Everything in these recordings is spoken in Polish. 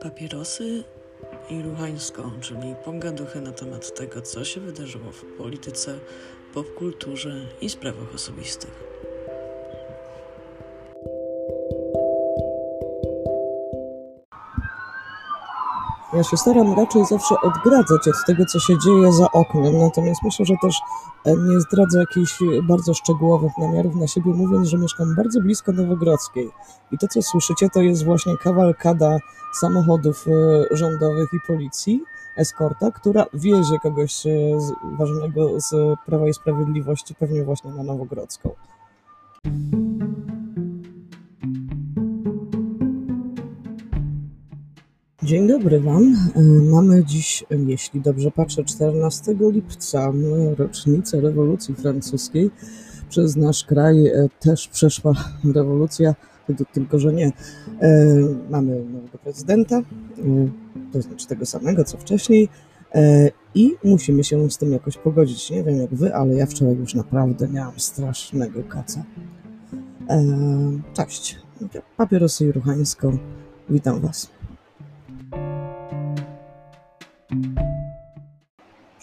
Papierosy i ruchańską, czyli pogaduchy na temat tego, co się wydarzyło w polityce, popkulturze i sprawach osobistych. Ja się staram raczej zawsze odgradzać od tego, co się dzieje za oknem, natomiast myślę, że też e, nie zdradzę jakichś bardzo szczegółowych namiarów na siebie, mówiąc, że mieszkam bardzo blisko Nowogrodzkiej. I to, co słyszycie, to jest właśnie kawalkada samochodów e, rządowych i policji, eskorta, która wiezie kogoś e, ważnego z Prawa i Sprawiedliwości, pewnie właśnie na Nowogrodzką. Dzień dobry Wam. E, mamy dziś, jeśli dobrze patrzę, 14 lipca, rocznicę rewolucji francuskiej. Przez nasz kraj e, też przeszła rewolucja, tylko że nie. E, mamy nowego prezydenta, to znaczy tego samego co wcześniej, i musimy się z tym jakoś pogodzić. Nie wiem jak Wy, ale ja wczoraj już naprawdę miałam strasznego kaca. Cześć, papierosy i ruchańską. Witam Was.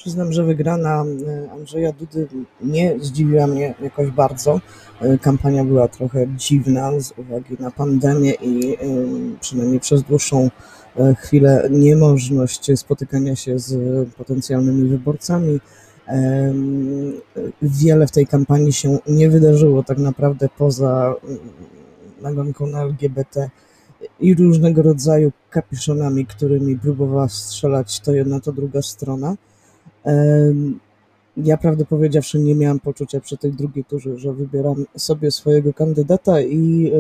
Przyznam, że wygrana e, Andrzeja Dudy nie zdziwiła mnie jakoś bardzo. E, kampania była trochę dziwna z uwagi na pandemię i e, przynajmniej przez dłuższą chwilę niemożność spotykania się z potencjalnymi wyborcami. Wiele w tej kampanii się nie wydarzyło tak naprawdę poza nagonką na LGBT i różnego rodzaju kapiszonami, którymi próbowała strzelać to jedna, to druga strona. Ja prawdę powiedziawszy nie miałam poczucia przy tej drugiej turze, że wybieram sobie swojego kandydata i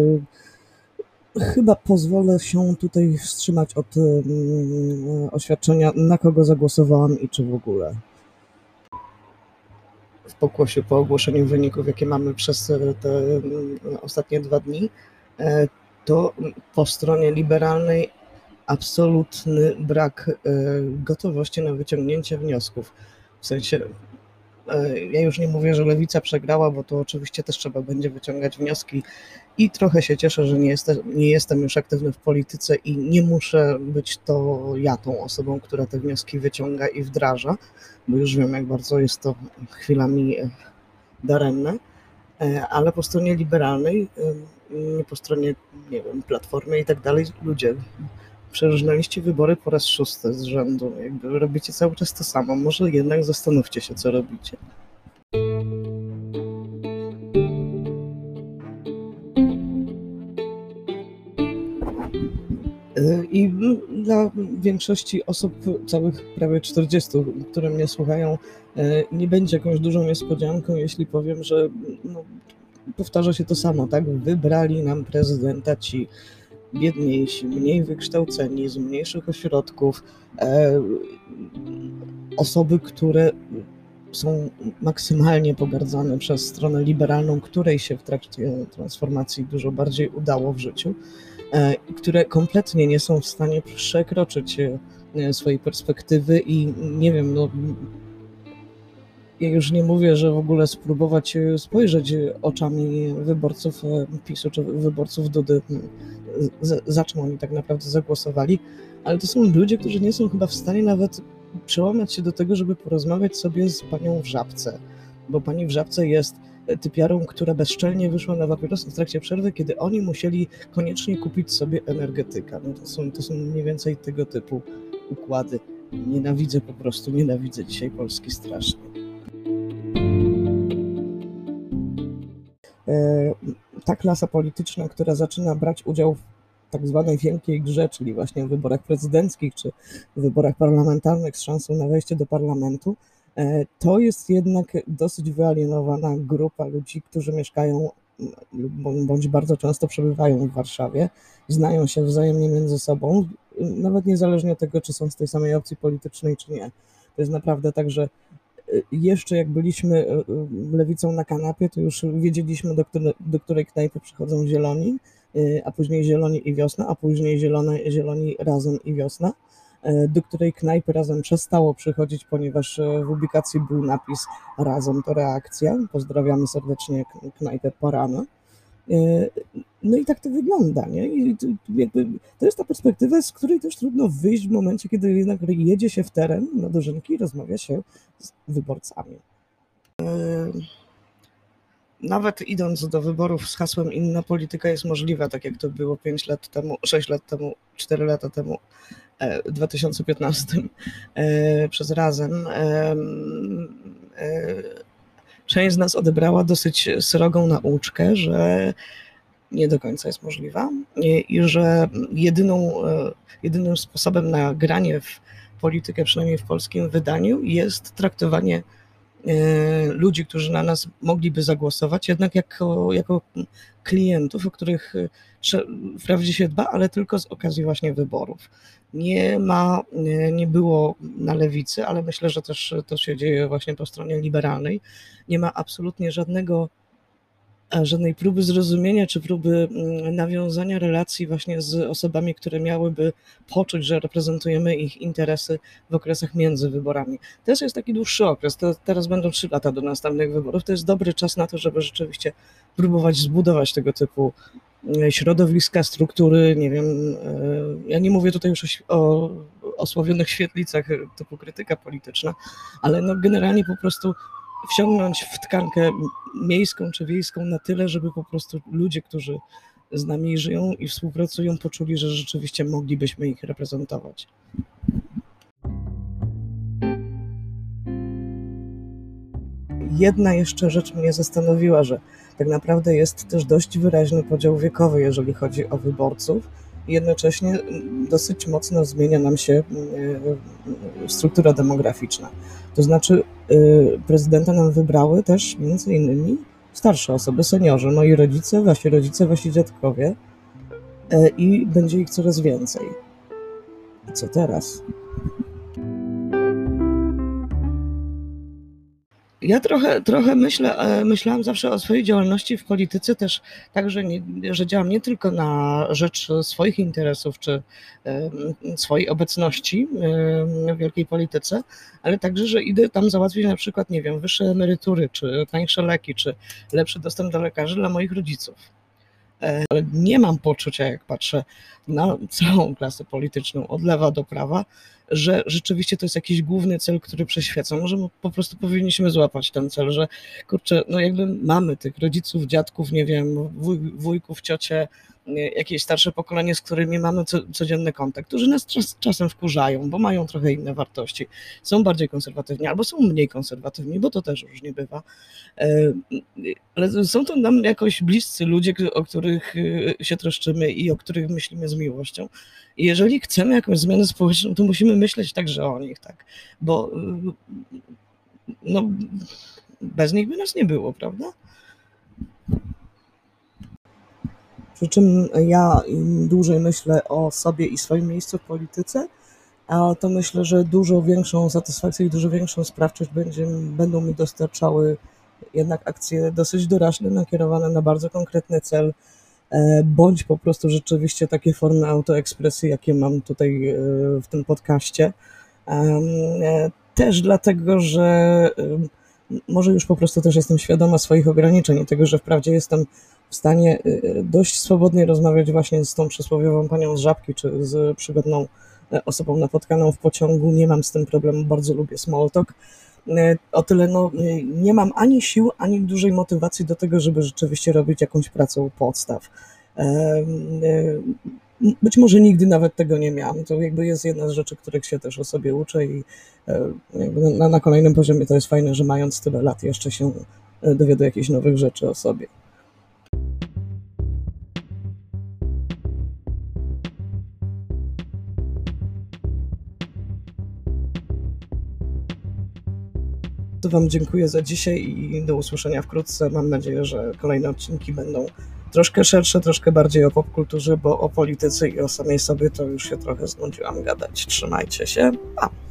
chyba pozwolę się tutaj wstrzymać od oświadczenia, na kogo zagłosowałam i czy w ogóle. W pokłosie po ogłoszeniu wyników, jakie mamy przez te ostatnie dwa dni, e, to po stronie liberalnej absolutny brak e, gotowości na wyciągnięcie wniosków. W sensie, e, ja już nie mówię, że lewica przegrała, bo to oczywiście też trzeba będzie wyciągać wnioski i trochę się cieszę, że nie jestem, nie jestem już aktywny w polityce i nie muszę być to ja tą osobą, która te wnioski wyciąga i wdraża, bo już wiem, jak bardzo jest to chwilami e, daremne, ale po stronie liberalnej, nie po stronie, nie wiem, platformy i tak dalej, ludzie przeróżnaliście wybory po raz szósty z rzędu. Jakby robicie cały czas to samo. Może jednak zastanówcie się, co robicie. I dla większości osób, całych prawie 40, które mnie słuchają, nie będzie jakąś dużą niespodzianką, jeśli powiem, że no, powtarza się to samo, tak? Wybrali nam prezydenta ci biedniejsi, mniej wykształceni, z mniejszych ośrodków, e, osoby, które są maksymalnie pogardzane przez stronę liberalną, której się w trakcie transformacji dużo bardziej udało w życiu, e, które kompletnie nie są w stanie przekroczyć e, swojej perspektywy i nie wiem, no, ja już nie mówię, że w ogóle spróbować spojrzeć oczami wyborców PiSu czy wyborców Dudy za czym oni tak naprawdę zagłosowali, ale to są ludzie, którzy nie są chyba w stanie nawet przełamać się do tego, żeby porozmawiać sobie z panią w żabce, bo pani w żabce jest typiarą, która bezczelnie wyszła na papierosy w trakcie przerwy, kiedy oni musieli koniecznie kupić sobie energetyka. No to, są, to są mniej więcej tego typu układy. Nienawidzę po prostu, nienawidzę dzisiaj Polski strasznie. Ta klasa polityczna, która zaczyna brać udział w tak zwanej wielkiej grze, czyli właśnie w wyborach prezydenckich czy wyborach parlamentarnych z szansą na wejście do parlamentu, e, to jest jednak dosyć wyalienowana grupa ludzi, którzy mieszkają bądź bardzo często przebywają w Warszawie, znają się wzajemnie między sobą, nawet niezależnie od tego, czy są z tej samej opcji politycznej, czy nie. To jest naprawdę tak, że jeszcze jak byliśmy e, lewicą na kanapie, to już wiedzieliśmy, do, które, do której knajpy przychodzą zieloni, e, a później zieloni i wiosna, a później zielone, zieloni razem i wiosna, e, do której knajpy razem przestało przychodzić, ponieważ w ubikacji był napis razem to reakcja. Pozdrawiamy serdecznie knajpę Parana. No i tak to wygląda, nie? I to, to jest ta perspektywa, z której też trudno wyjść w momencie, kiedy jednak jedzie się w teren na dożynki i rozmawia się z wyborcami. Nawet idąc do wyborów z hasłem inna polityka jest możliwa, tak jak to było 5 lat temu, 6 lat temu, 4 lata temu, w 2015 e, przez Razem, e, część z nas odebrała dosyć srogą nauczkę, że nie do końca jest możliwa i, że jedyną, e, jedynym sposobem na granie w politykę, przynajmniej w polskim wydaniu, jest traktowanie ludzi, którzy na nas mogliby zagłosować, jednak jako, jako klientów, o których wprawdzie się dba, ale tylko z okazji właśnie wyborów. Nie ma, nie było na lewicy, ale myślę, że też to się dzieje właśnie po stronie liberalnej. Nie ma absolutnie żadnego żadnej próby zrozumienia czy próby mm, nawiązania relacji właśnie z osobami, które miałyby poczuć, że reprezentujemy ich interesy w okresach między wyborami. Teraz jest taki dłuższy okres, to teraz będą trzy lata do następnych wyborów. To jest dobry czas na to, żeby rzeczywiście próbować zbudować tego typu mm, środowiska, struktury, nie wiem, e, ja nie mówię tutaj już o, osławionych świetlicach typu krytyka polityczna, ale no generalnie po prostu wsiągnąć w tkankę miejską czy wiejską na tyle, żeby po prostu ludzie, którzy z nami żyją i współpracują, poczuli, że rzeczywiście moglibyśmy ich reprezentować. Jedna jeszcze rzecz mnie zastanowiła, że tak naprawdę jest też dość wyraźny podział wiekowy, jeżeli chodzi o wyborców. Jednocześnie dosyć mocno zmienia nam się e, struktura demograficzna. To znaczy, y, prezydenta nam wybrały też między innymi starsze osoby, seniorzy, moi rodzice, wasi rodzice, wasi dziadkowie y, i będzie ich coraz więcej. I co teraz? Ja trochę, trochę myślę, e, myślałam zawsze o swojej działalności w polityce też tak, że, nie, że działam nie tylko na rzecz swoich interesów czy swojej obecności w wielkiej polityce, ale także, że idę tam załatwić na przykład, nie wiem, wyższe emerytury, czy tańsze leki, czy lepszy dostęp do lekarzy dla moich rodziców. E, ale nie mam poczucia, jak patrzę na całą klasę polityczną od lewa do prawa, że rzeczywiście to jest jakiś główny cel, który prześwieca. Może po prostu powinniśmy złapać ten cel, że kurczę, no jakby mamy tych rodziców, dziadków, nie wiem, wuj, wujków, ciocie, jakieś starsze pokolenie, z którymi mamy co, codzienny kontakt, którzy nas czas, czasem wkurzają, bo mają trochę inne wartości, są bardziej konserwatywni albo są mniej konserwatywni, bo to też różnie bywa. E, ale są to nam jakoś bliscy ludzie, o których e, się troszczymy i o których myślimy z miłością. I jeżeli chcemy jakąś zmianę społeczną, to musimy myśleć także o nich, tak? Bo e, no, bez nich by nas nie było, prawda? Przy czym ja im dłużej myślę o sobie i swoim miejscu w polityce, to myślę, że dużo większą satysfakcję i dużo większą sprawczość będzie, będą mi dostarczały jednak akcje dosyć doraźne, nakierowane na bardzo konkretny cel, e, bądź po prostu rzeczywiście takie formy autoekspresji, jakie mam tutaj e, w tym podcaście. E, też dlatego, że może już po prostu też jestem świadoma swoich ograniczeń i tego, że wprawdzie jestem w stanie y, y, dość swobodnie rozmawiać właśnie z tą przysłowiową panią z żabki, czy z przygodną e, osobą napotkaną w pociągu. Nie mam z tym problemu, bardzo lubię small talk. E, o tyle no, y, nie mam ani sił, ani dużej motywacji do tego, żeby rzeczywiście robić jakąś pracę u podstaw. E, być może nigdy nawet tego nie miałam. To jakby jest jedna z rzeczy, których się też o sobie uczę i na, na kolejnym poziomie to jest fajne, że mając tyle lat jeszcze się dowiaduję jakichś nowych rzeczy o sobie. Wam dziękuję za dzisiaj i do usłyszenia wkrótce. Mam nadzieję, że kolejne odcinki będą troszkę szersze, troszkę bardziej o popkulturze, bo o polityce i o samej sobie to już się trochę znudziłam gadać. Trzymajcie się. Pa!